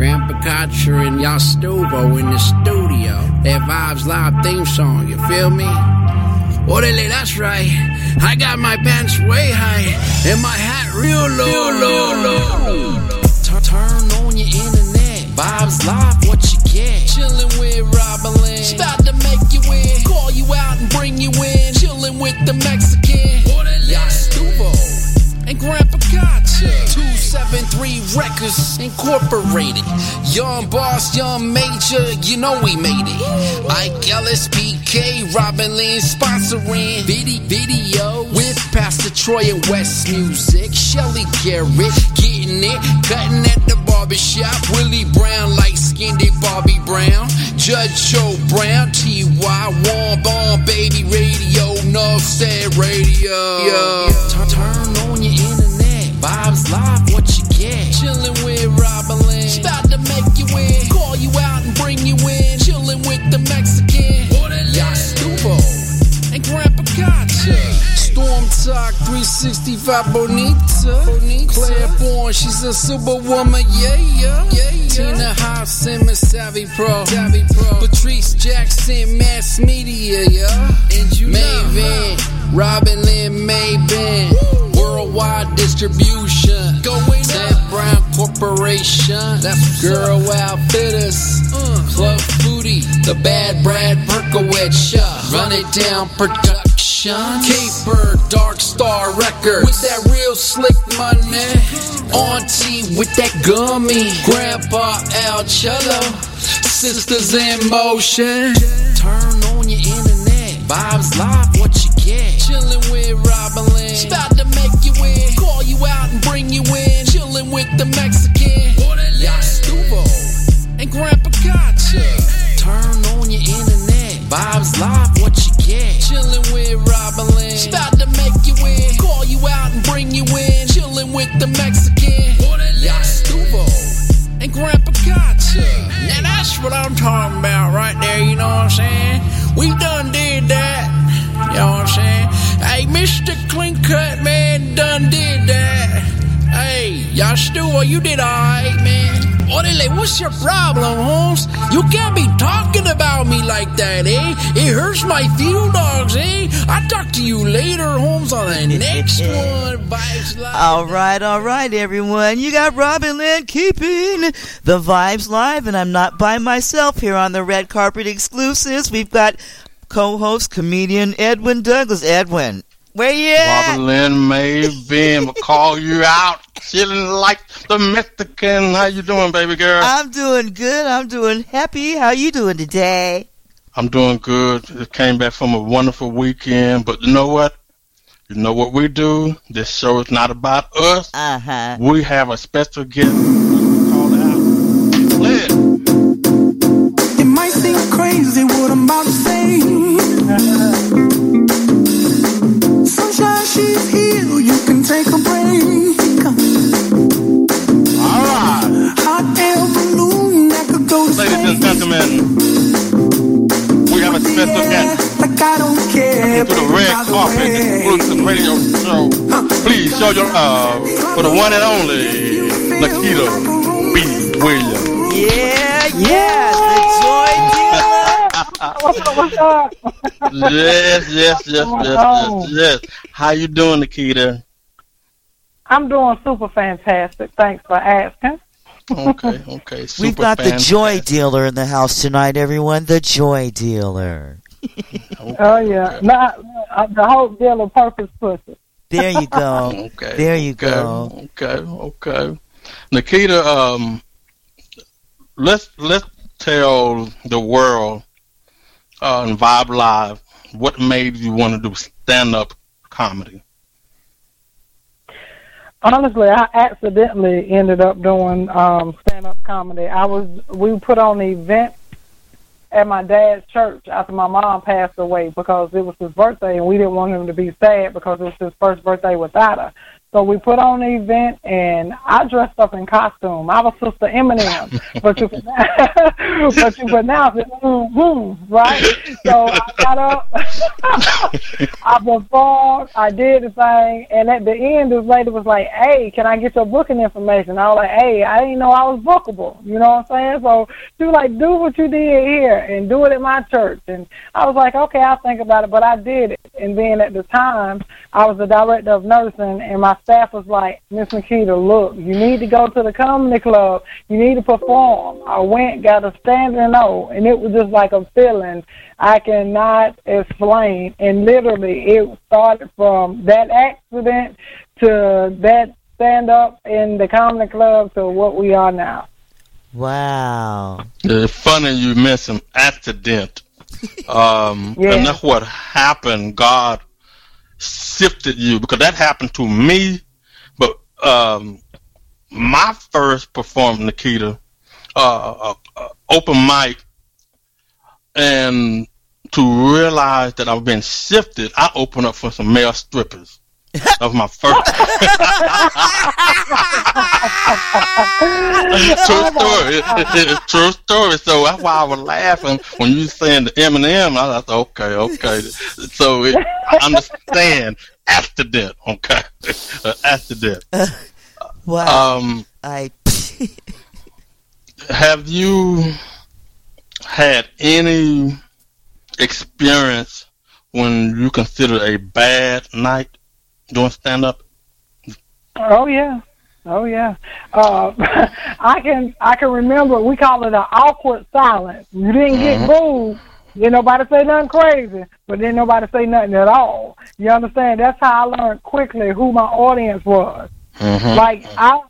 Grandpa Kotcher and Yastovo in the studio. That Vibes Live theme song, you feel me? Orale, that's right. I got my pants way high and my hat real low, low, low. Turn, turn on your internet. Vibes Live, what you get? Chillin' with Robin Lynn. About to make you in. Call you out and bring you in. Chillin' with the Mexican. Yastuvo and Grandpa Gotcha. 273 Records Incorporated. Young boss, young major, you know we made it. Ike Ellis, PK, Robin Lynn sponsoring video, video with Pastor Troy and West Music. Shelly Garrett getting it, cutting at the barbershop. Willie Brown, light skinned Bobby Brown. Judge Joe Brown, T.Y. Warm Bomb, Baby Radio, North Said Radio. Turn, turn. Vibes Live, what you get? Chillin' with Robin Lynn. About to make you in. Call you out and bring you in. Chillin' with the Mexican. Yastuvo and Grandpa Gotcha. Storm Talk 365 Bonita. Bonita. Claire Bourne, she's a superwoman, yeah, yeah. yeah, yeah. Tina Hobbs, Simmons, Savvy Pro. Savvy Pro. Patrice Jackson, Mass Media, yeah. And you Maven, Robin Lynn Maven. Distribution. Going Ted Brown Corporation. That's Girl Outfitters. Mm. Club Foodie. The Bad Brad Berkowitz. Run it down production. Caper Dark Star Records. With that real slick money. Auntie with that gummy. Grandpa Al Cello. Sisters in motion. Turn on your internet. Vibes live, what you get? Chillin' with Robin Lynn. Chillin' with the Mexican. Yastuvo and Grandpa Gotcha. Turn on your internet. Vibes live, what you get? Chillin' with Robin Lynn. About to make you in. Call you out and bring you in. Chillin' with the Mexican. Yastuvo and Grandpa Gotcha. Now that's what I'm talking about right there, you know what I'm saying? We done did that. You know what I'm saying? Hey, Mr. Clean Cut, man, done did that. Hey, Yastuvo, you did alright, man. Orale, what's your problem, Holmes? You can't be talking about me like that, eh? It hurts my field dogs, eh? I'll talk to you later, Holmes, on the next one. Vibes Live. All right, all right, everyone. You got Robin Lynn keeping the vibes live, and I'm not by myself here on the red carpet exclusives. We've got co-host comedian Edwin Douglas. Edwin, where you at? Robin Lynn may been will call you out, chilling like the Mexican. How you doing, baby girl? I'm doing good. I'm doing happy. How you doing today? I'm doing good. Just came back from a wonderful weekend, but you know what? You know what we do? This show is not about us. Uh huh. We have a special guest. Call it out. Play it. It might seem crazy what I'm about to say. Sunshine, she's here. You can take a break. All right, Hot air balloon that could go to ladies and space. gentlemen, we have a special guest. Like I don't care. to the red by the carpet way. exclusive radio show. Please show your love for the one and only Nikita B. Williams. Yeah, yeah. The joy dealer. Yes, yes, yes, yes, yes, yes. How you doing, Nikita? I'm doing super fantastic. Thanks for asking. Okay, okay. Super We've got the joy dealer in the house tonight, everyone. The joy dealer. Oh yeah, not uh, the whole dealer purpose pussy. There you go. Okay. There you okay, go. Okay, okay. Nikita, um, let's let's tell the world uh, on Vibe Live what made you want to do stand up comedy. Honestly, I accidentally ended up doing um, stand-up comedy. I was we put on an event at my dad's church after my mom passed away because it was his birthday and we didn't want him to be sad because it was his first birthday without her. So we put on the event, and I dressed up in costume. I was Sister Eminem, but you but you pronounce it mm-hmm, right. So I got up, I performed, I did the thing, and at the end, this lady was like, "Hey, can I get your booking information?" I was like, "Hey, I didn't know I was bookable." You know what I'm saying? So she was like, "Do what you did here, and do it at my church." And I was like, "Okay, I'll think about it," but I did it. And then at the time, I was the director of nursing, and my staff was like, Miss Nikita, look, you need to go to the comedy club. You need to perform. I went, got a standing O, and it was just like a feeling I cannot explain. And literally, it started from that accident to that stand up in the comedy club to what we are now. Wow. It's funny you mentioned accident. Um, Yeah. And that's what happened. God sifted you because that happened to me. But um, my first performance, Nikita, uh, uh, uh, open mic, and to realize that I've been sifted, I opened up for some male strippers. That was my first. true story. It- it's true story. So that's why I was laughing when you saying the Eminem. I was like, okay, okay. So it, I understand accident. Okay, uh, accident. Wow. Um, I. have you had any experience when you consider a bad night doing stand up? Oh yeah, oh yeah. Uh, I can I can remember we call it an awkward silence. You didn't get booed. Didn't nobody say nothing crazy, but didn't nobody say nothing at all. You understand? That's how I learned quickly who my audience was. Mm-hmm. Like I,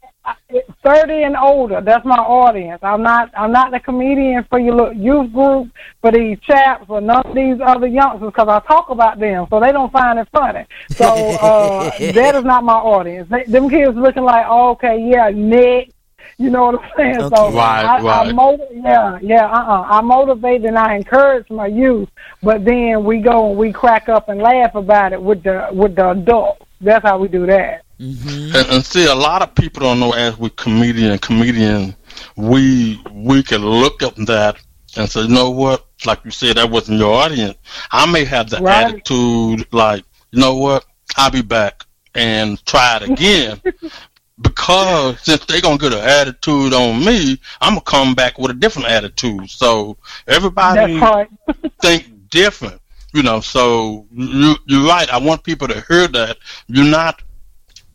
thirty and older. That's my audience. I'm not. I'm not the comedian for your little youth group, for these chaps, or none of these other youngsters, because I talk about them, so they don't find it funny. So uh, that is not my audience. They, them kids looking like, oh, okay, yeah, Nick. You know what I'm saying? So Right, I, I right. motiv- yeah, yeah, uh-uh. I motivate and I encourage my youth, but then we go and we crack up and laugh about it with the with the adults. That's how we do that. Hmm And, and see, a lot of people don't know as we comedian, comedian, we we can look at that and say, you know what? Like you said, that wasn't your audience. I may have the Right. attitude, like, you know what? I'll be back and try it again. because since they're gonna get an attitude on me, I'm gonna come back with a different attitude. So everybody think different, you know. So you you're right. I want people to hear that you're not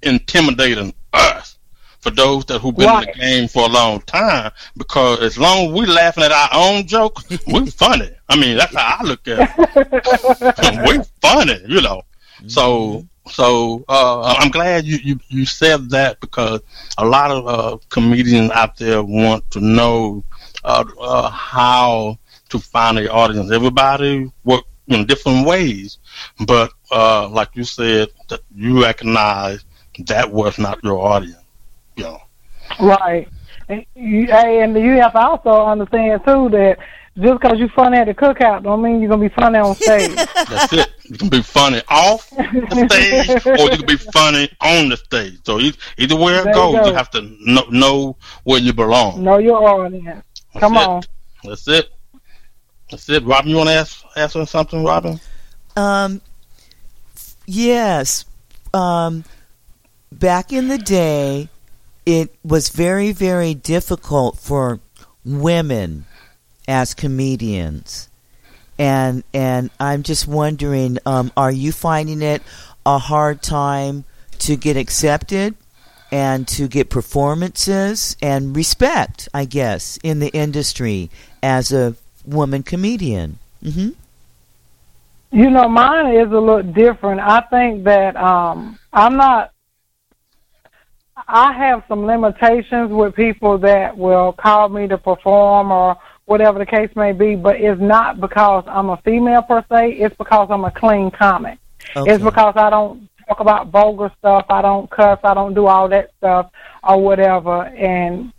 intimidating us. For those that who've been in the game for a long time, because as long as we're laughing at our own joke, we're funny. I mean, that's how I look at it. we're funny, you know. So so uh, I'm glad you, you, you said that because a lot of uh, comedians out there want to know uh, uh, how to find their audience. Everybody work in different ways, but uh, like you said, that you recognize that was not your audience. You know. Right. And you, hey, and you have to also understand too that just because you're funny at the cookout don't mean you're gonna be funny on stage. That's it. You can be funny off the stage, or you can be funny on the stage. So e- either way it There goes, go. you have to know, know where you belong. know your audience. That's Come it. on. That's it. That's it. Robin, you want to ask ask her something, Robin? Um, yes. Um, back in the day, it was very, very difficult for women as comedians, and and I'm just wondering, um, are you finding it a hard time to get accepted and to get performances and respect? I guess in the industry as a woman comedian. hmm You know, mine is a little different. I think that um I'm not I have some limitations with people that will call me to perform or whatever the case may be, but it's not because I'm a female per se, it's because I'm a clean comic. Okay. It's because I don't talk about vulgar stuff, I don't cuss, I don't do all that stuff or whatever and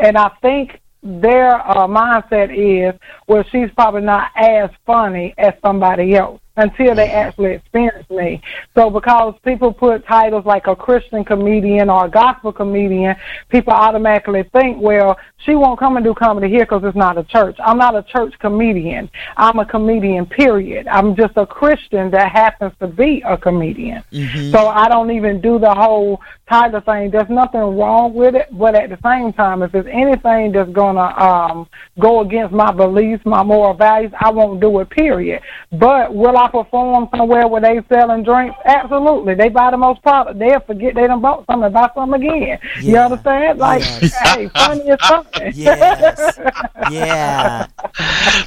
and I think their uh, mindset is, well, she's probably not as funny as somebody else. Until they actually experience me. So because people put titles like a Christian comedian or a gospel comedian, people automatically think, well, she won't come and do comedy here because it's not a church. I'm not a church comedian. I'm a comedian, period. I'm just a Christian that happens to be a comedian. Mm-hmm. So I don't even do the whole title thing. There's nothing wrong with it, but at the same time, if there's anything that's going to um, go against my beliefs, my moral values, I won't do it, period. But will I perform somewhere where they selling drinks? Absolutely. They buy the most product. They'll forget they done bought something and buy something again. Yeah. You understand? Like, yes. hey, funny as something. yes. Yeah.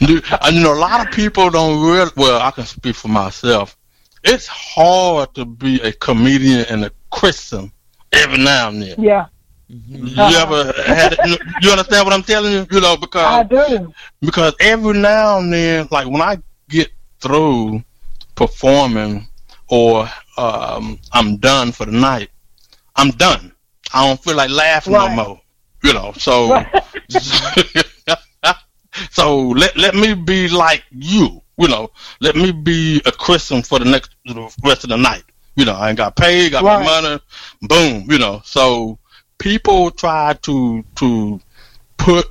you know, a lot of people don't really, well, I can speak for myself. It's hard to be a comedian and a Christian every now and then. Yeah. Mm-hmm. You uh-huh. ever had? You understand what I'm telling you? You know because I do. Because every now and then, like when I get through performing or um, I'm done for the night, I'm done. I don't feel like laughing right. no more. You know, so right. so let let me be like you. You know, let me be a Christian for the next the rest of the night. You know, I ain't got paid, got right. my money, boom. You know, so people try to to put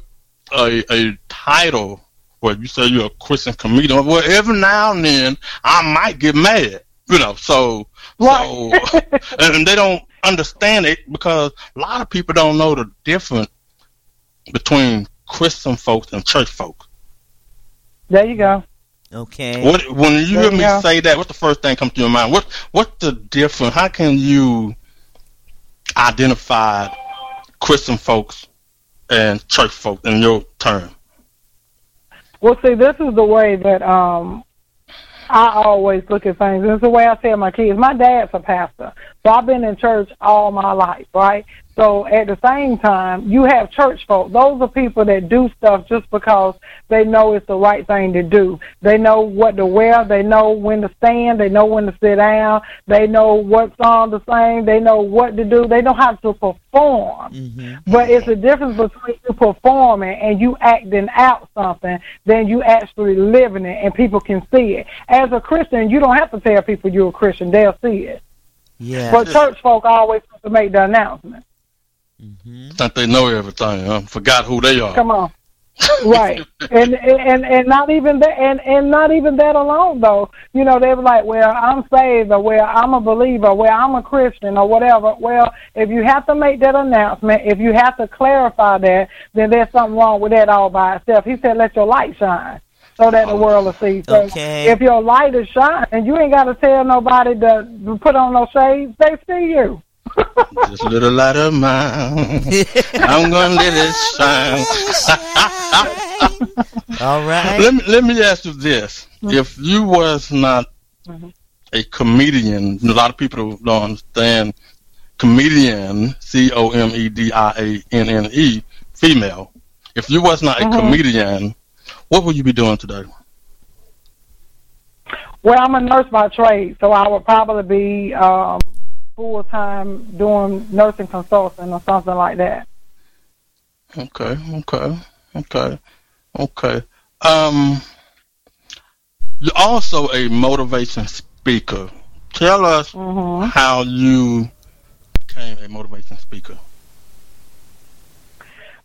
a a title where you say you're a Christian comedian. Well, every now and then I might get mad, you know. So so and they don't understand it because a lot of people don't know the difference between Christian folks and church folks. There you go. Okay. What when you there hear me say that? What's the first thing comes to your mind? What what's the difference? How can you identify Christian folks and church folks in your term? Well, see, this is the way that um, I always look at things. This is the way I tell my kids. My dad's a pastor, so I've been in church all my life, right? So at the same time, you have church folk. Those are people that do stuff just because they know it's the right thing to do. They know what to wear. They know when to stand. They know when to sit down. They know what song to sing. They know what to do. They know how to perform. Mm-hmm. But it's a difference between you performing and you acting out something than you actually living it and people can see it. As a Christian, you don't have to tell people you're a Christian. They'll see it. Yeah. But church folk always have to make the announcement. Mm-hmm. Think they know everything. Huh? Forgot who they are. Come on. right and and and not even that and and not even that alone though you know they were like well i'm saved or well i'm a believer or well i'm a christian or whatever well if you have to make that announcement if you have to clarify that then there's something wrong with that all by itself he said let your light shine so that the world will see. So okay. if your light is shining, you ain't got to tell nobody to put on no shades. They see you. This little light of mine, I'm gonna let it shine. All right. Let me let me ask you this: mm-hmm. If you was not mm-hmm. a comedian, a lot of people don't understand comedian, C O M E D I A N N E, female. If you was not a mm-hmm. comedian, what would you be doing today? Well, I'm a nurse by trade, so I would probably be um, full time doing nursing consulting or something like that. Okay, okay, okay, okay. Um, you're also a motivation speaker. Tell us mm-hmm. how you became a motivation speaker.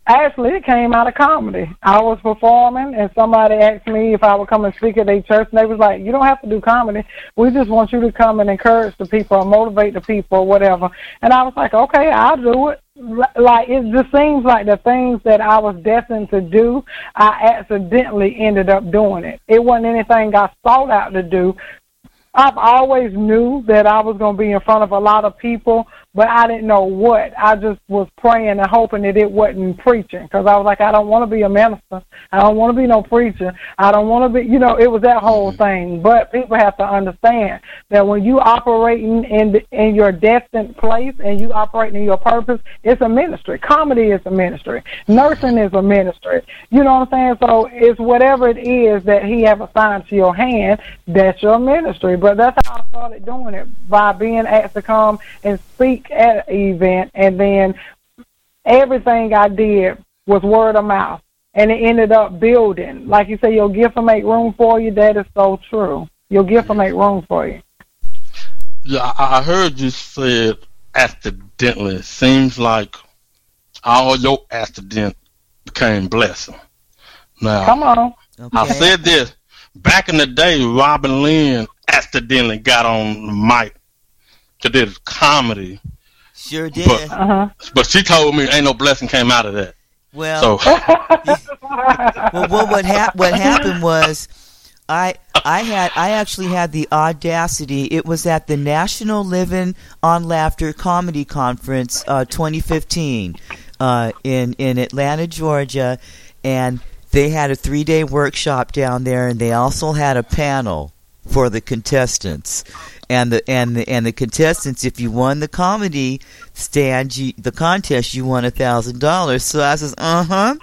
Actually, it came out of comedy. I was performing, and somebody asked me if I would come and speak at their church, and they was like, "You don't have to do comedy. We just want you to come and encourage the people, or motivate the people, or whatever." And I was like, "Okay, I'll do it." Like it just seems like the things that I was destined to do, I accidentally ended up doing it. It wasn't anything I sought out to do. I've always knew that I was going to be in front of a lot of people, but I didn't know what. I just was praying and hoping that it wasn't preaching because I was like, I don't want to be a minister. I don't want to be no preacher. I don't want to be, you know, it was that whole mm-hmm. thing. But people have to understand that when you operating in the, in your destined place and you operating in your purpose, it's a ministry. Comedy is a ministry. Nursing is a ministry. You know what I'm saying? So it's whatever it is that He have assigned to your hand. That's your ministry. But that's how I started doing it by being asked to come and speak speak at an event, and then everything I did was word of mouth, and it ended up building. Like you say, your gift will make room for you. That is so true. Your gift will make room for you. Yeah, I, I heard you said accidentally. Seems like all your accident became blessing. Now, Come on. I said this back in the day. Robin Lynn accidentally got on the mic to do comedy, Sure did. But- Uh huh. but she told me ain't no blessing came out of that. well, So well, what what, hap- what happened was, I I had I actually had the audacity. It was at the National Living on Laughter Comedy Conference, uh, 2015, uh, in in Atlanta, Georgia, and they had a three day workshop down there, and they also had a panel for the contestants. And the and the and the contestants, if you won the comedy stand, you, the contest, you won a thousand dollars. So I says, uh huh.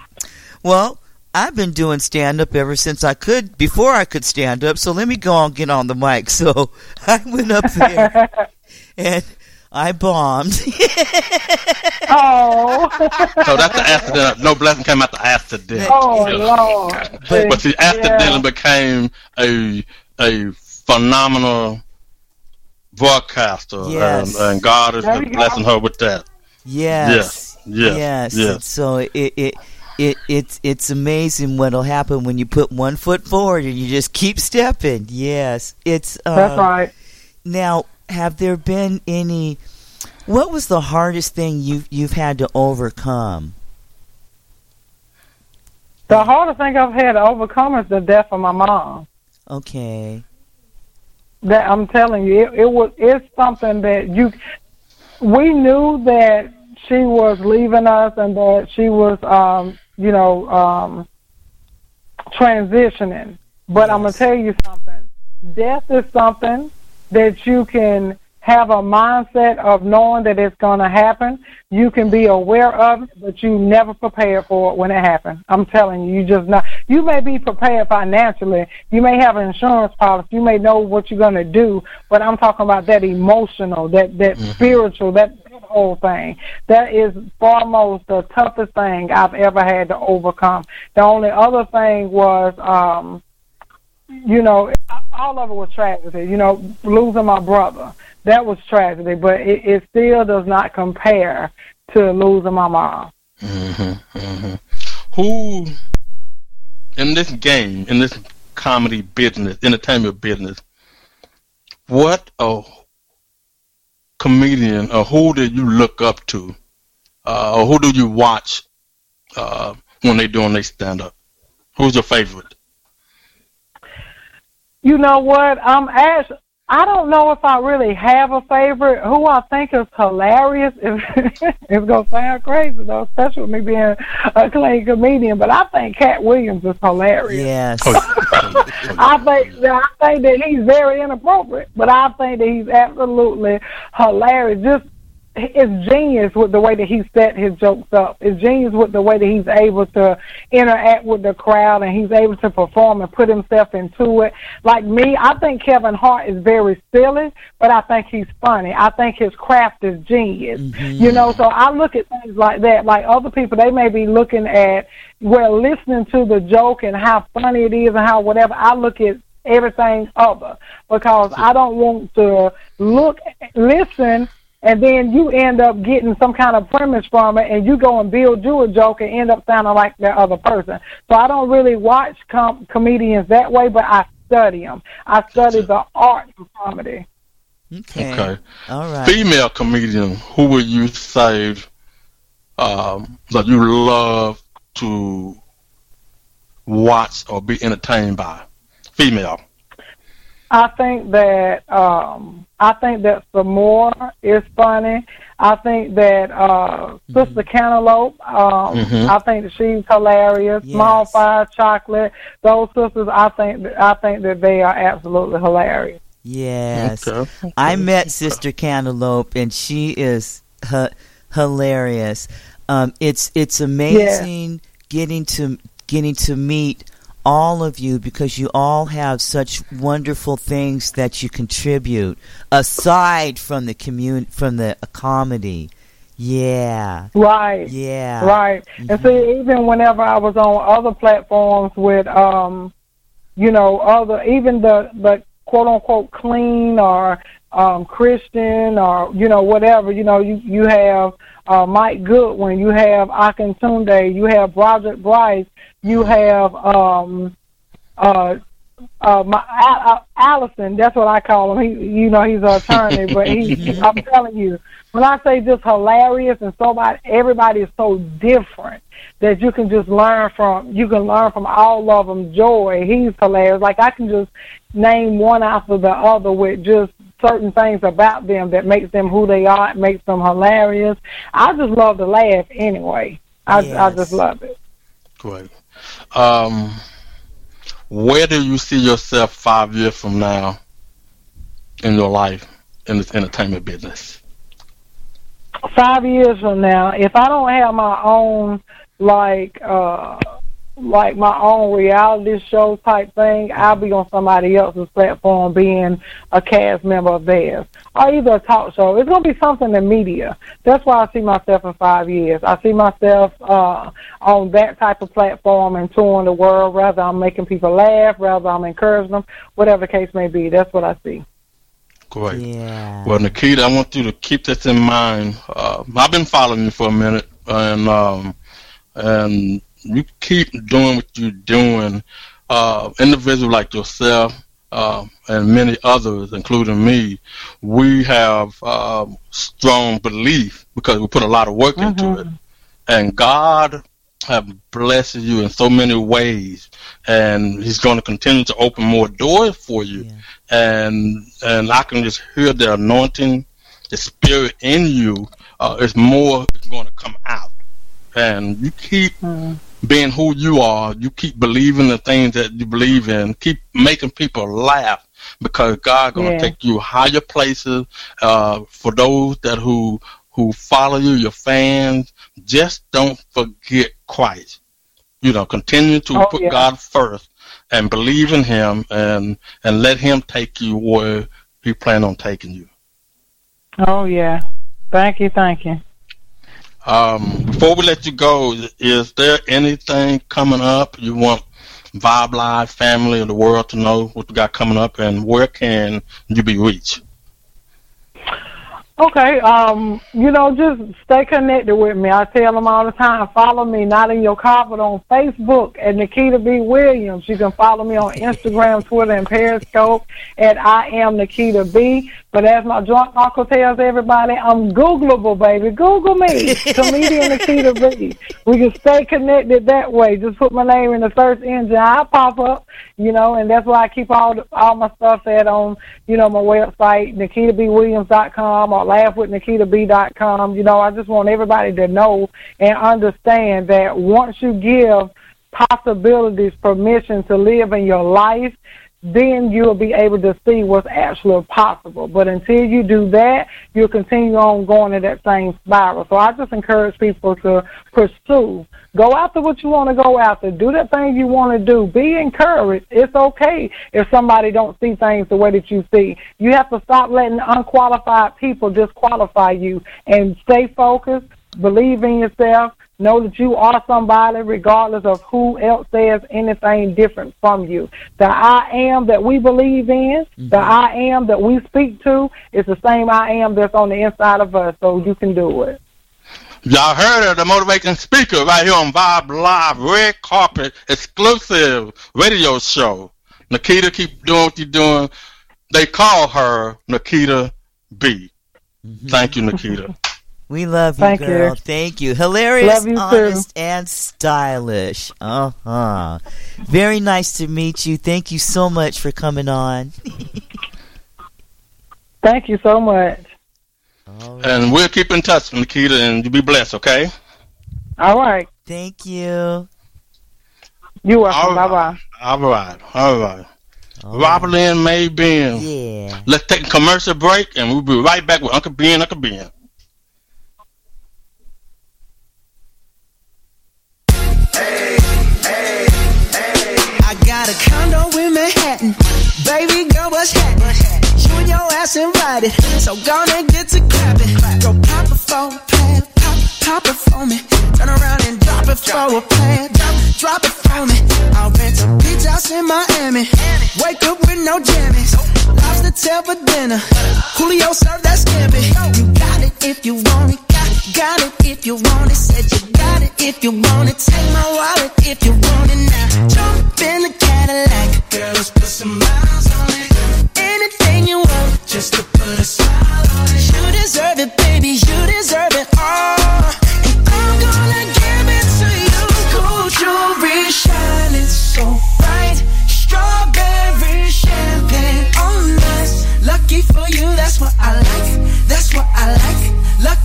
Well, I've been doing stand up ever since I could, before I could stand up. So let me go and get on the mic. So I went up there and I bombed. Oh. so that's the accident. No blessing came out the accident. oh Yeah. Lord. But- But she accidentally became a a phenomenal broadcaster, Yes. and, and God is There you go. blessing her with that. yes. Yes, Yes. yes. And so it, it it it's it's amazing what'll happen when you put one foot forward and you just keep stepping. Yes. It's uh, That's right. Now, have there been any? What was the hardest thing you've you've had to overcome? The hardest thing I've had to overcome is the death of my mom. Okay. That I'm telling you, it, it was it's something that you. We knew that she was leaving us and that she was, um, you know, um, transitioning. But I'm gonna tell you something. Death is something that you can have a mindset of knowing that it's going to happen. You can be aware of it, but you never prepare for it when it happens. I'm telling you, you just not. You may be prepared financially. You may have an insurance policy. You may know what you're going to do, but I'm talking about that emotional, that that spiritual, that whole thing. That is foremost the toughest thing I've ever had to overcome. The only other thing was. um you know, all of it was tragedy. You know, losing my brother, that was tragedy, but it, it still does not compare to losing my mom. hmm hmm Who in this game, in this comedy business, entertainment business, what a comedian or who do you look up to, uh, or who do you watch uh, when they doing their stand up? Who's your favorite? You know what? I'm ash. I don't know if I really have a favorite. Who I think is hilarious. is it's gonna sound crazy though, especially with me being a clay comedian. But I think Katt Williams is hilarious. Yes. Oh, I think I think that he's very inappropriate, but I think that he's absolutely hilarious. Just it's genius with the way that he set his jokes up. It's genius with the way that he's able to interact with the crowd and he's able to perform and put himself into it. Like me, I think Kevin Hart is very silly, but I think he's funny. I think his craft is genius. Mm-hmm. You know, so I look at things like that. Like other people, they may be looking at well, listening to the joke and how funny it is and how whatever. I look at everything other because I don't want to look, listen, and then you end up getting some kind of premise from it, and you go and build you a joke and end up sounding like that other person. So I don't really watch com- comedians that way, but I study them. I study the art of comedy. Okay. Okay. All right. Female comedian, who would you say um, that you love to watch or be entertained by? Female. I think that um I think that Samore is funny. I think that uh Sister Cantaloupe, um Mhm. I think that she's hilarious. Small Fire Chocolate, those sisters I think that I think that they are absolutely hilarious. Yes. Okay. I met Sister Cantaloupe, and she is h- hilarious. Um, it's it's amazing getting to getting to meet all of you because you all have such wonderful things that you contribute aside from the commun from the comedy. Yeah, Right. yeah, Right. And see, even whenever I was on other platforms with, um, you know, other even the the quote unquote clean or um, Christian or you know whatever. You know, you you have uh, Mike Goodwin, you have Akintunde, you have Broderick Bryce, you have um, uh, uh, my uh, Allison. That's what I call him. He, you know, he's an attorney, but he, I'm telling you, when I say just hilarious and so everybody is so different that you can just learn from. You can learn from all of them. Joy, he's hilarious. Like I can just name one after the other with just certain things about them that makes them who they are, makes them hilarious. I just love to laugh anyway. I yes. I just love it. Great. Um, where do you see yourself five years from now in your life in this entertainment business? Five years from now, if I don't have my own like uh like my own reality show type thing, I'll be on somebody else's platform being a cast member of theirs. Or either a talk show. It's gonna be something in media. That's why I see myself in five years. I see myself uh on that type of platform and touring the world, rather I'm making people laugh, rather I'm encouraging them, whatever the case may be. That's what I see. Great. Yeah. Well, Nikita, I want you to keep this in mind. Uh, I've been following you for a minute, and um, and you keep doing what you're doing, uh, individuals like yourself uh, and many others, including me, we have uh, strong belief because we put a lot of work mm-hmm. into it, and God have blessed you in so many ways, and He's going to continue to open more doors for you, yeah. and and I can just hear the anointing, the Spirit in you. Uh, is more going to come out, and you keep. Mm-hmm being who you are, you keep believing the things that you believe in, keep making people laugh because God gonna yeah. take you higher places. Uh, for those that who who follow you, your fans, just don't forget Christ. You know, continue to oh, put yeah. God first and believe in Him, and and let Him take you where He plan on taking you. Oh yeah, thank you, thank you. Um, before we let you go, is there anything coming up you want Vibe Live family of the world to know what you got coming up, and where can you be reached? Okay, um, you know, just stay connected with me. I tell them all the time, follow me, not in your car, but on Facebook at Nikita B. Williams. You can follow me on Instagram, Twitter, and Periscope at I am Nikita B. But as my drunk uncle tells everybody, I'm Googleable, baby. Google me, comedian Nikita B. We can stay connected that way. Just put my name in the search engine, I pop up, you know, and that's why I keep all the, all my stuff at on, you know, my website, NikitaBWilliams.com or laughwithnikitaB.com. You know, I just want everybody to know and understand that once you give possibilities permission to live in your life, then you'll be able to see what's actually possible. But until you do that, you'll continue on going in that same spiral. So I just encourage people to pursue. Go after what you want to go after. Do the thing you want to do. Be encouraged. It's okay if somebody don't see things the way that you see. You have to stop letting unqualified people disqualify you and stay focused. Believe in yourself Know that you are somebody regardless of who else says anything different from you. The I am that we believe in, mm-hmm. the I am that we speak to, is the same I am that's on the inside of us, so you can do it. Y'all heard of the motivating speaker right here on Vibe Live, red carpet exclusive radio show. Nikita, keep doing what you're doing. They call her Nikita B. Mm-hmm. Thank you, Nikita. We love you, Thank girl. You. Thank you. Hilarious, you honest, too. and stylish. Uh huh. Very nice to meet you. Thank you so much for coming on. Thank you so much. Right. And we'll keep in touch, Nikita, and you be blessed, okay? All right. Thank you. You're welcome. Bye bye. All right. All right. All Robert right. Lynn May Ben. Yeah. Let's take a commercial break, and we'll be right back with Uncle Ben, Uncle Ben. In Manhattan. Baby girl, what's happening? You and your ass invited, so gonna get to clapping. Go pop it for a pop, pop it for me. Turn around and drop it for a plan. Drop, drop it for me. I'll rent a beach house in Miami. Wake up with no jammies. Lobster tail for dinner. Julio served that scampi. You got it if you want it. Got, it if you want it. Said you got it if you want it. Take my wallet if you want it now. Jump in the Cadillac. Girl, let's put some miles on it. Anything you want, just to put a smile on it. You deserve it, baby. You deserve it all.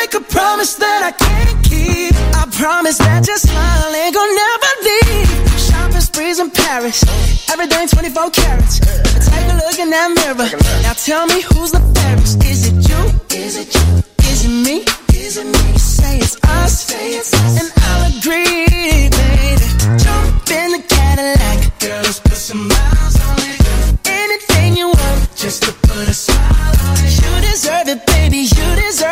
Make a promise that I can't keep. I promise that your smile ain't gonna never leave. Shopping sprees in Paris. Everything 24 carats. Take a look in that mirror. Now tell me who's the fairest. Is it you? Is it you? Is it me? Is it me? Say it's us. Say it's us. And I'll agree, baby. Jump in the Cadillac. Girl, let's put some miles on it. Anything you want, just to put a smile on it. You deserve it, baby. You deserve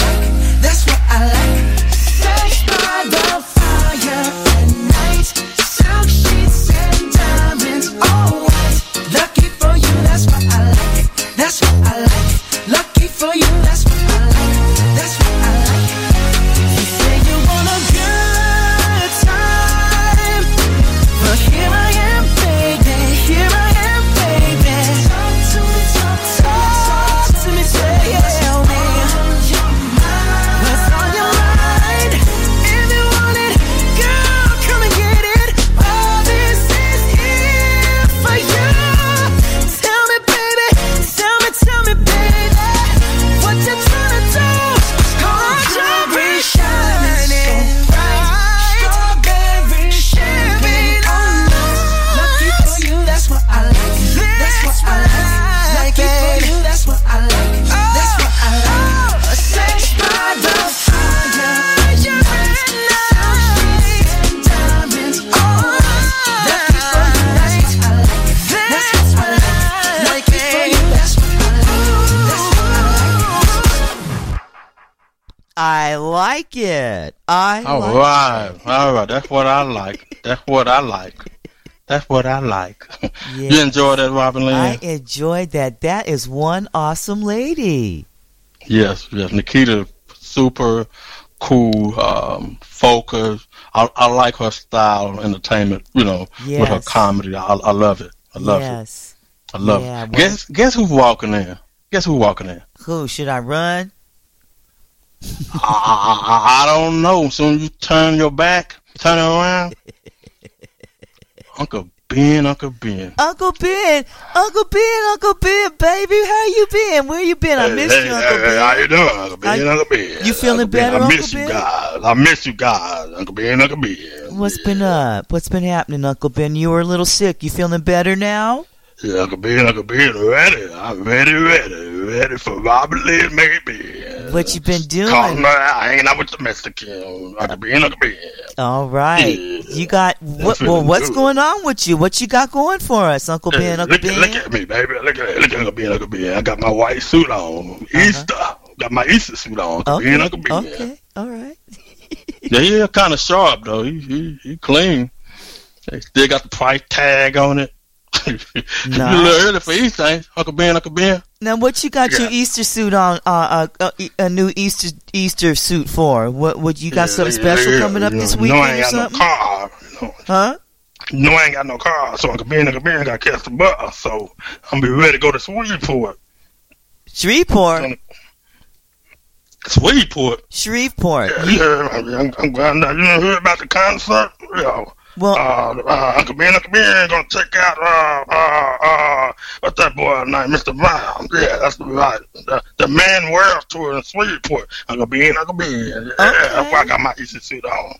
All right. That's what I like. That's what I like. That's what I like. you enjoy that, Robin Lynn? I enjoyed that. That is one awesome lady. Yes, yes. Nikita, super cool, um, focused. I, I like her style of entertainment. You know, with her comedy. I, I love it. I love it. yes. I love Yeah, it. well- Guess guess who's walking in? Guess who's walking in? Who should I run? I, I, I don't know. Soon you turn your back, turn around. Uncle Ben, Uncle Ben. Uncle Ben, Uncle Ben, Uncle Ben, baby, how you been? Where you been? I missed you, Uncle Ben. How you doing, Uncle Ben? Uncle Ben. you feeling Uncle Ben, better, I Uncle miss Ben? you guys. I miss you guys, Uncle Ben, Uncle Ben. What's been up? What's been happening, Uncle Ben? You were a little sick. You feeling better now? Yeah, Uncle Ben, Uncle Ben, ready. I'm ready, ready, ready for Robin Lynn, maybe. What you been Calling doing? her, hanging out with the Mexican. Ben, Uncle Ben. All right. Yeah. You got what? Well, what's good. going on with you? What you got going for us, Uncle Ben? Uncle look, at, look at me, baby. Look at look at Uncle Ben, Uncle Ben. I got my white suit on. Uh-huh. Easter. Got my Easter suit on. Uncle Okay. Ben, Uncle Ben. Okay. All right. Yeah, he kind of sharp though. He, he he clean. They still got the price tag on it. You a little early for Easter, ain't you? Uncle Ben, Uncle Ben. Now, what you got your Easter suit on? Uh, uh, uh, e- a new Easter Easter suit for? What? What you got something Yeah, special yeah, coming up you this know, weekend No, I ain't or got something? no car. No, Huh? no, I ain't got no car. So Uncle Ben, Uncle Ben got to catch the bus. So I'm gonna be ready to go to Shreveport. Shreveport. Shreveport. Shreveport. Yeah, yeah, I'm, I'm going down. You heard about the concert? Yeah. Well- uh, uh, Uncle Ben, Uncle Ben gonna check out uh, uh, uh, what's that boy name, Mr. Brown? Yeah, that's right. The, the Man World Tour in Shreveport. Uncle Ben, Uncle Ben. Yeah, that's why I got my easy suit on.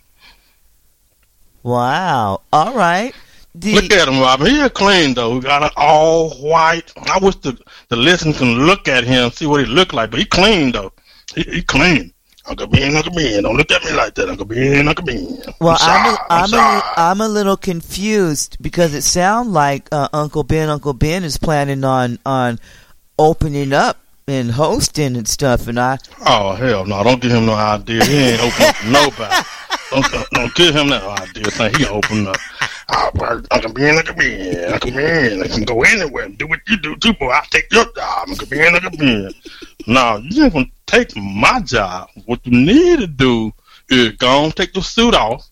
Wow. All right. The, Look at him, Robin. He is clean though. He got it all white. I wish the the listeners can look at him, see what he look like. But he clean though. He, he clean. Uncle Ben, Uncle Ben, don't look at me like that, Uncle Ben, Uncle Ben. well, I'm I'm, sorry, I'm, a, I'm a little confused because it sounds like uh, Uncle Ben, Uncle Ben is planning on on opening up and hosting and stuff, and I Oh hell no! Don't give him no idea. He ain't open up nobody. Don't, give him that idea. Saying he open up. Oh, well, Uncle Ben, Uncle Ben, Uncle Ben. I can go anywhere and do what you do too, boy. I'll take your job, Uncle Ben, Uncle Ben. Now, you ain't gonna take my job. What you need to do is go and take your suit off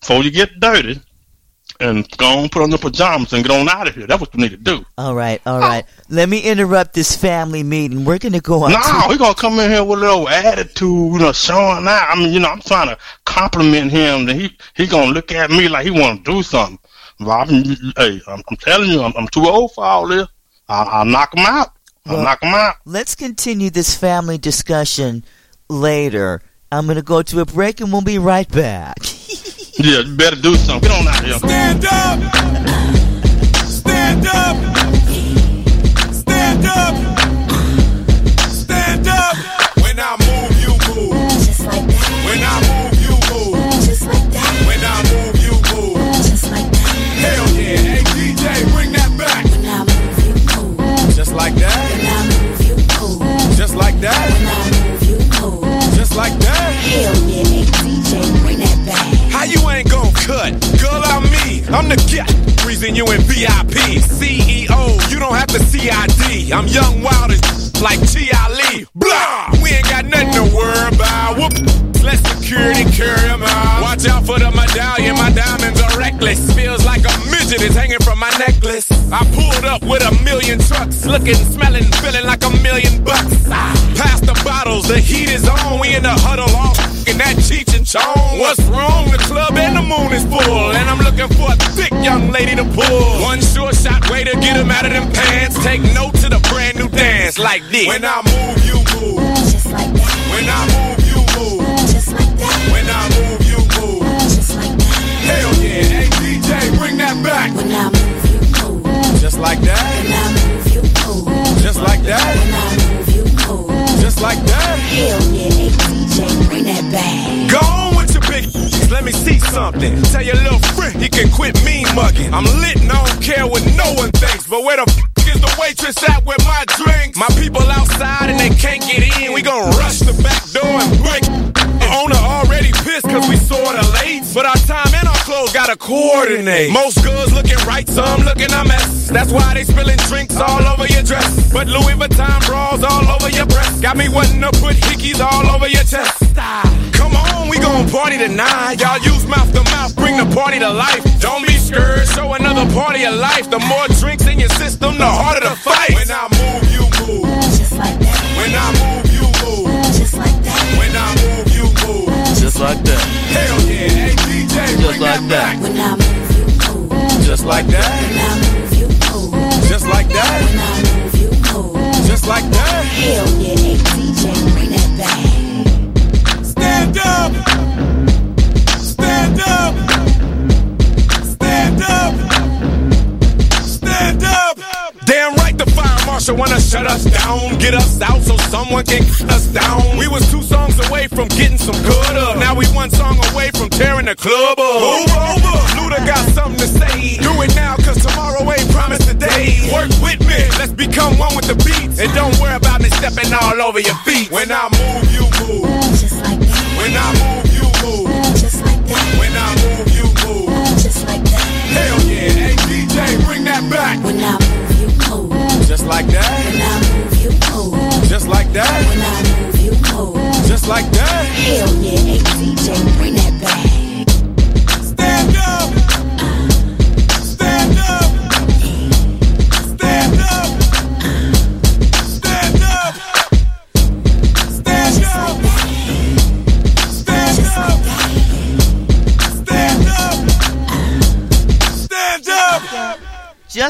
before you get dirty, and go and put on your pajamas and get on out of here. That's what you need to do. all right, all right. Let me interrupt this family meeting. We're gonna go on. No, to- he gonna come in here with a little attitude, you know, showing out. I mean, you know, I'm trying to compliment him, and he he gonna look at me like he want to do something. Robin, hey, I'm, I'm telling you, I'm, I'm too old for all this. I, I'll knock him out. I'll Well- knock him out. Let's continue this family discussion later. I'm gonna go to a break, and we'll be right back. Yeah, you better do something. Get on out of here. Stand up! Stand up! Reckless. Feels like a midget is hanging from my necklace. I pulled up with a million trucks. Looking, smelling, feeling like a million bucks. Ah, Pass the bottles. The heat is on. We in the huddle all in that Cheech and Chong. What's wrong? The club and the moon is full. And I'm looking for a thick young lady to pull. One sure shot way to get him out of them pants. Take note to the brand new dance like this. When I move, you move. Just like When I move. Like that. I move, you. Just like that. I move, you. Just like that. Hell yeah, DJ, bring that back. Go on with your big. Let me see something. Tell your little friend he can quit mean mugging. I'm lit and I don't care what no one thinks. But where the f is the waitress at with my drinks? My people outside and they can't get in. We gon' rush the back door and break. The owner already pissed cause we sorta late. But our time gotta coordinate. Most girls looking right, some looking a mess. That's why they spilling drinks all over your dress. But Louis Vuitton bras all over your breast. Got me wanting to put hickeys all over your chest. Come on, we gon' party tonight. Y'all use mouth to mouth, bring the party to life. Don't be scared, show another party of life. The more drinks in your system, the harder the fight. When I move, you move. Just like that, When I move, you move. Just like that. Hell yeah, hey DJ, bring like that that. when I move, you move. Just like that. When I move, you move. Just like that. When I move, you move. Just like that. Hell yeah, hey DJ, bring that back. Stand up. Stand up. Stand up. Stand up. Damn right the fire marshal wanna shut us down. Get us out so someone can cut us down. We was two songs away from getting some good up. Now we one song away from tearing the club up. Move over. Luda got something to say. Do it now cause tomorrow ain't promised today. Work with me. Let's become one with the beats. And don't worry about me stepping all over your feet. When I move, you move. Just like that, When I move, you move. just like that, When I move, you move. Back. When I move, you move. Just like that, When I move, you move. just like that, When I move, you move. just like that. Hell yeah, hey DJ, bring that back.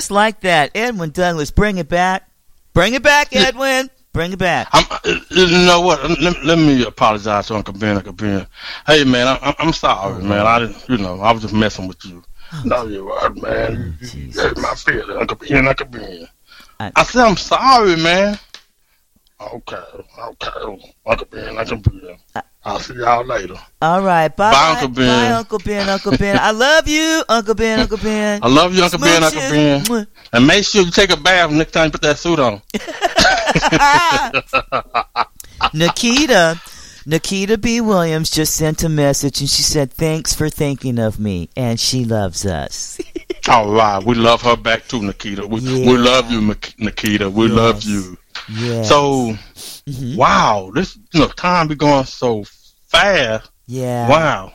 Just like that. Edwin Douglas, bring it back. Bring it back, Edwin. Bring it back. I'm, uh, you know what? Let, let me apologize to Uncle Ben. Uncle Ben. Hey, man, I, I'm, I'm sorry, man. I didn't, you know, I was just messing with you. No, you're right, man. You hurt my feelings, Uncle Ben. Uncle Ben. I- I said I'm sorry, man. Okay, okay, Uncle Ben. Uncle Ben. I'll see y'all later. All right. Bye. Bye, Uncle Ben. Bye, Uncle Ben. Uncle Ben. I love you, Uncle Ben. Uncle Ben. I love you, Uncle Ben. Uncle Ben. Smooches. And make sure you take a bath next time you put that suit on. Nikita, Nikita B. Williams just sent a message and she said, Thanks for thinking of me. And she loves us. All right, we love her back too, Nikita. We we love you, Nikita. We Yes. love you. Yeah. So, Mhm. wow, this you know time be going so fast. yeah. Wow,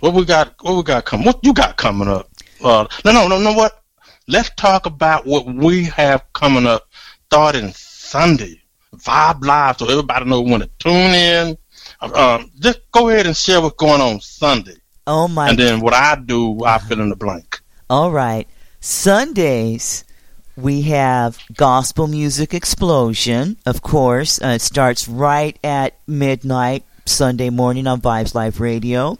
what we got? What we got coming? What you got coming up? Uh, no, no, no, no. What? Let's talk about what we have coming up starting Sunday. Vibe Live, so everybody know when to tune in. Um, just go ahead and share what's going on Sunday, Oh, my. and then what I do, I fill in the blank. All right. Sundays, we have Gospel Music Explosion, of course. Uh, it starts right at midnight Sunday morning on Vibes Live Radio.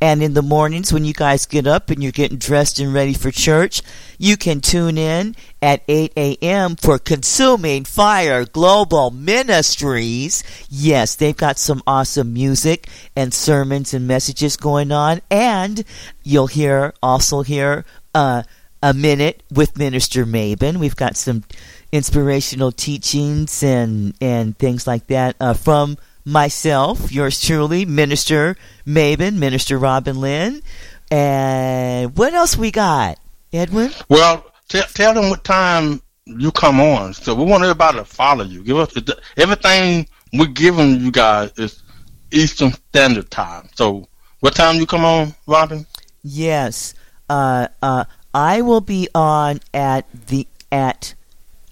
And in the mornings, when you guys get up and you're getting dressed and ready for church, you can tune in at 8 a.m. for Consuming Fire Global Ministries. Yes, they've got some awesome music and sermons and messages going on. And you'll hear, also hear, uh, a minute with Minister Maben. We've got some inspirational teachings and and things like that uh, from myself, yours truly, Minister Maben, Minister Robin Lynn. And what else we got, Edwin? Well, t- tell them what time you come on. So we want everybody to follow you. Give us everything we're giving you guys is Eastern Standard Time. So what time you come on, Robin? Yes, uh, uh, I will be on at the at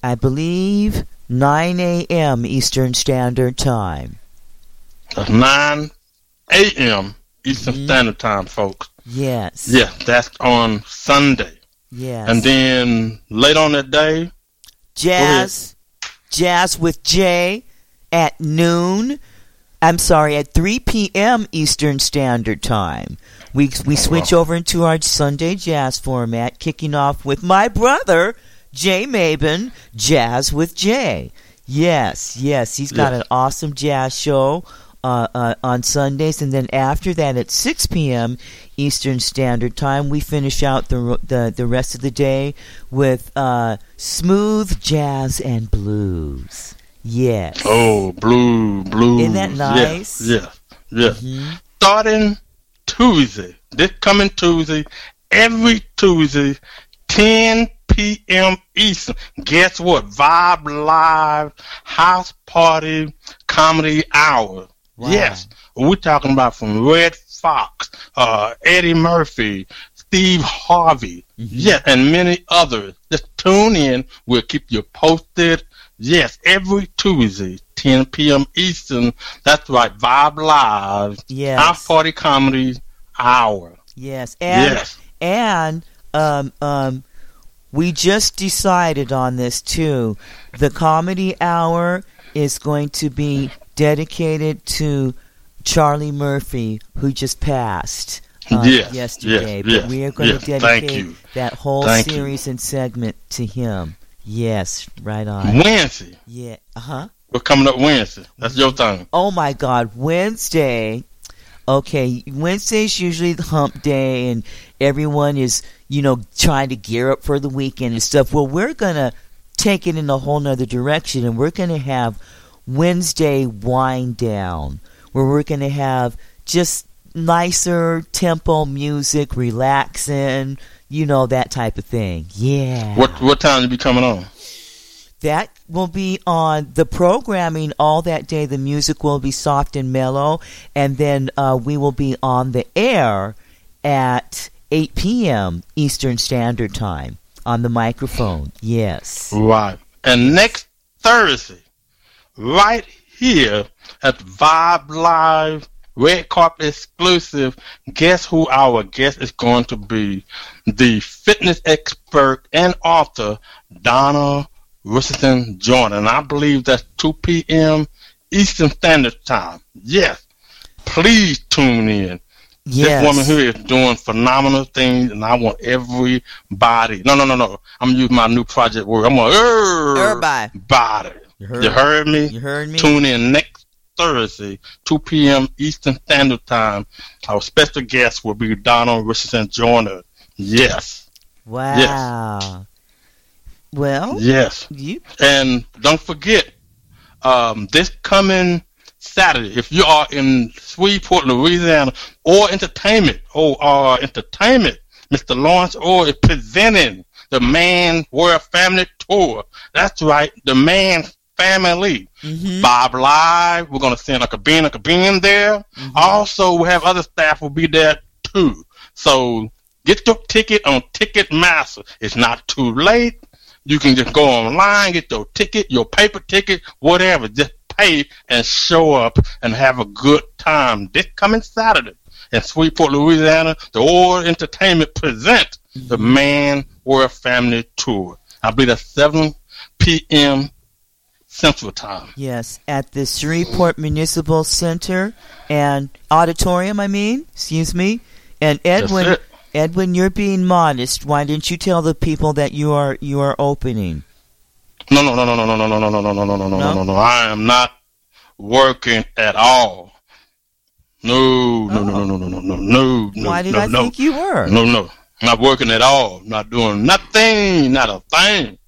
I believe 9 a.m. Eastern Standard Time. That's 9 a.m. Eastern Mhm. Standard Time, folks. Yes. Yeah, that's on Sunday. Yes. And then late on that day, Jazz, Jazz with Jay at noon. I'm sorry, at 3 p.m. Eastern Standard Time. We we switch over into our Sunday jazz format, kicking off with my brother Jay Maben, Jazz with Jay. Yes, yes, he's got Yeah. an awesome jazz show uh, uh, on Sundays, and then after that at 6 p.m. Eastern Standard Time, we finish out the the, the rest of the day with uh, smooth jazz and blues. Yes. oh, blue, blue. Isn't that nice? Yes, yes. yes. Mhm. starting Tuesday, this coming Tuesday, every Tuesday, 10 p.m. Eastern. Guess what? Vibe Live House Party Comedy Hour. Wow. Yes, we're talking about from Redd Foxx, uh, Eddie Murphy, Steve Harvey, Mhm. yeah, and many others. Just tune in. We'll keep you posted. Yes, every Tuesday, 10 p.m. Eastern. That's right, Vibe Live Yes. House Party Comedy Hour. Yes. And yes. And um, um, we just decided on this too. The comedy hour is going to be dedicated to Charlie Murphy, who just passed uh, Yes, yesterday. yes, but yes, we are going to dedicate that whole Thank you. series and segment to him. Yes, right on. Wednesday. Yeah. Uh huh. We're coming up Wednesday. That's your time. Oh my God, Wednesday. Okay, Wednesday's usually the hump day, and everyone is, you know, trying to gear up for the weekend and stuff. Well, we're gonna take it in a whole nother direction, and we're gonna have Wednesday wind down, where we're gonna have just nicer tempo music, relaxing, you know, that type of thing. Yeah. What what time you be coming on? That will be on the programming all that day. The music will be soft and mellow, and then uh, we will be on the air at 8 p.m. Eastern Standard Time on the microphone. Yes. Right. And next Thursday, right here at Vibe Live red carpet exclusive. Guess who our guest is going to be? The fitness expert and author, Donna Richardson Joyner. And I believe that's 2 p.m. Eastern Standard Time. Yes. Please tune in. Yes. This woman here is doing phenomenal things, and I want everybody. No, no, no, no. I'm gonna my new project word. I'm gonna Everybody. body. You You heard me? You heard me? Tune in next Thursday, 2 p.m. Eastern Standard Time. Our special guest will be Donna Richardson Joyner. Yes, Wow. Well, yes. you And don't forget, um, this coming Saturday, if you are in Shreveport, Louisiana, or entertainment, or uh, entertainment, Mr. Lawrence Orr is presenting the Man World Family Tour. That's right, the Man Family. mhm. Bob Live. We're gonna send a cabin, a cabin there. Also, we have other staff will be there too. So get your ticket on Ticketmaster. It's not too late. You can just go online, get your ticket, your paper ticket, whatever. Just pay and show up and have a good time. This coming Saturday in Shreveport, Louisiana, the Orr Entertainment present the Man World Family Tour. I believe that's 7 p.m. Central Time. Yes, at the Shreveport Municipal Center and Auditorium, I mean, excuse me. And Edwin. Edwin, you're being modest. Why didn't you tell the people that you are you are opening? No, no, no, no, no, no, no, no, no, no, no, no, no, no, No? no, no. I am not working at all. No, no, no, no, no, no, no, no, no. Why did no, I no, think you were? No, no, not working at all. Not doing nothing, not a thing.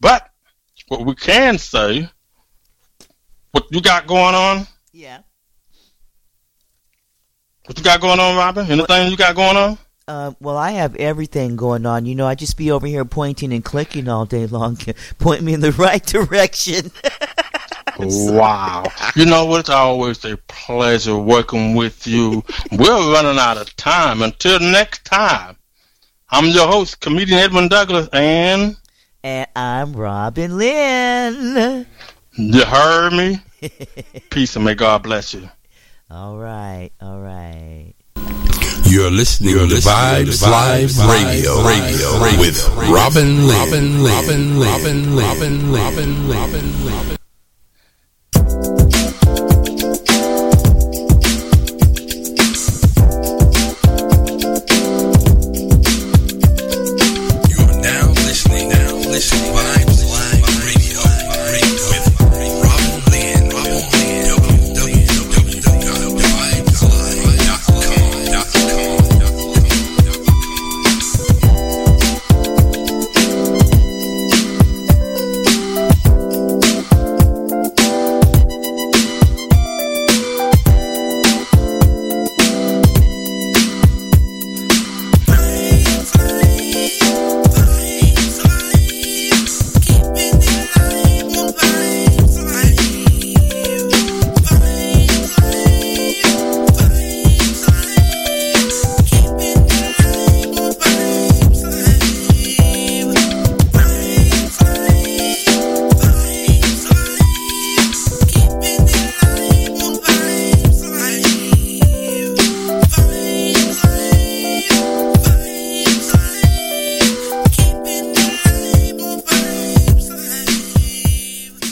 But what we can say, what you got going on? Yeah. What you got going on, Robin? Anything you got going on? Uh, well, I have everything going on. You know, I just be over here pointing and clicking all day long. Point me in the right direction. Wow. You know what? It's always a pleasure working with you. We're running out of time. Until next time, I'm your host, comedian Edwin Douglas, and and I'm Robin Lynn. you heard me? Peace and may God bless you. All right, all right. You're listening to Vibes Live Radio, Radio with Robin Lynn. Robin Lynn. Robin Lynn. Robin Lynn. Robin Lynn.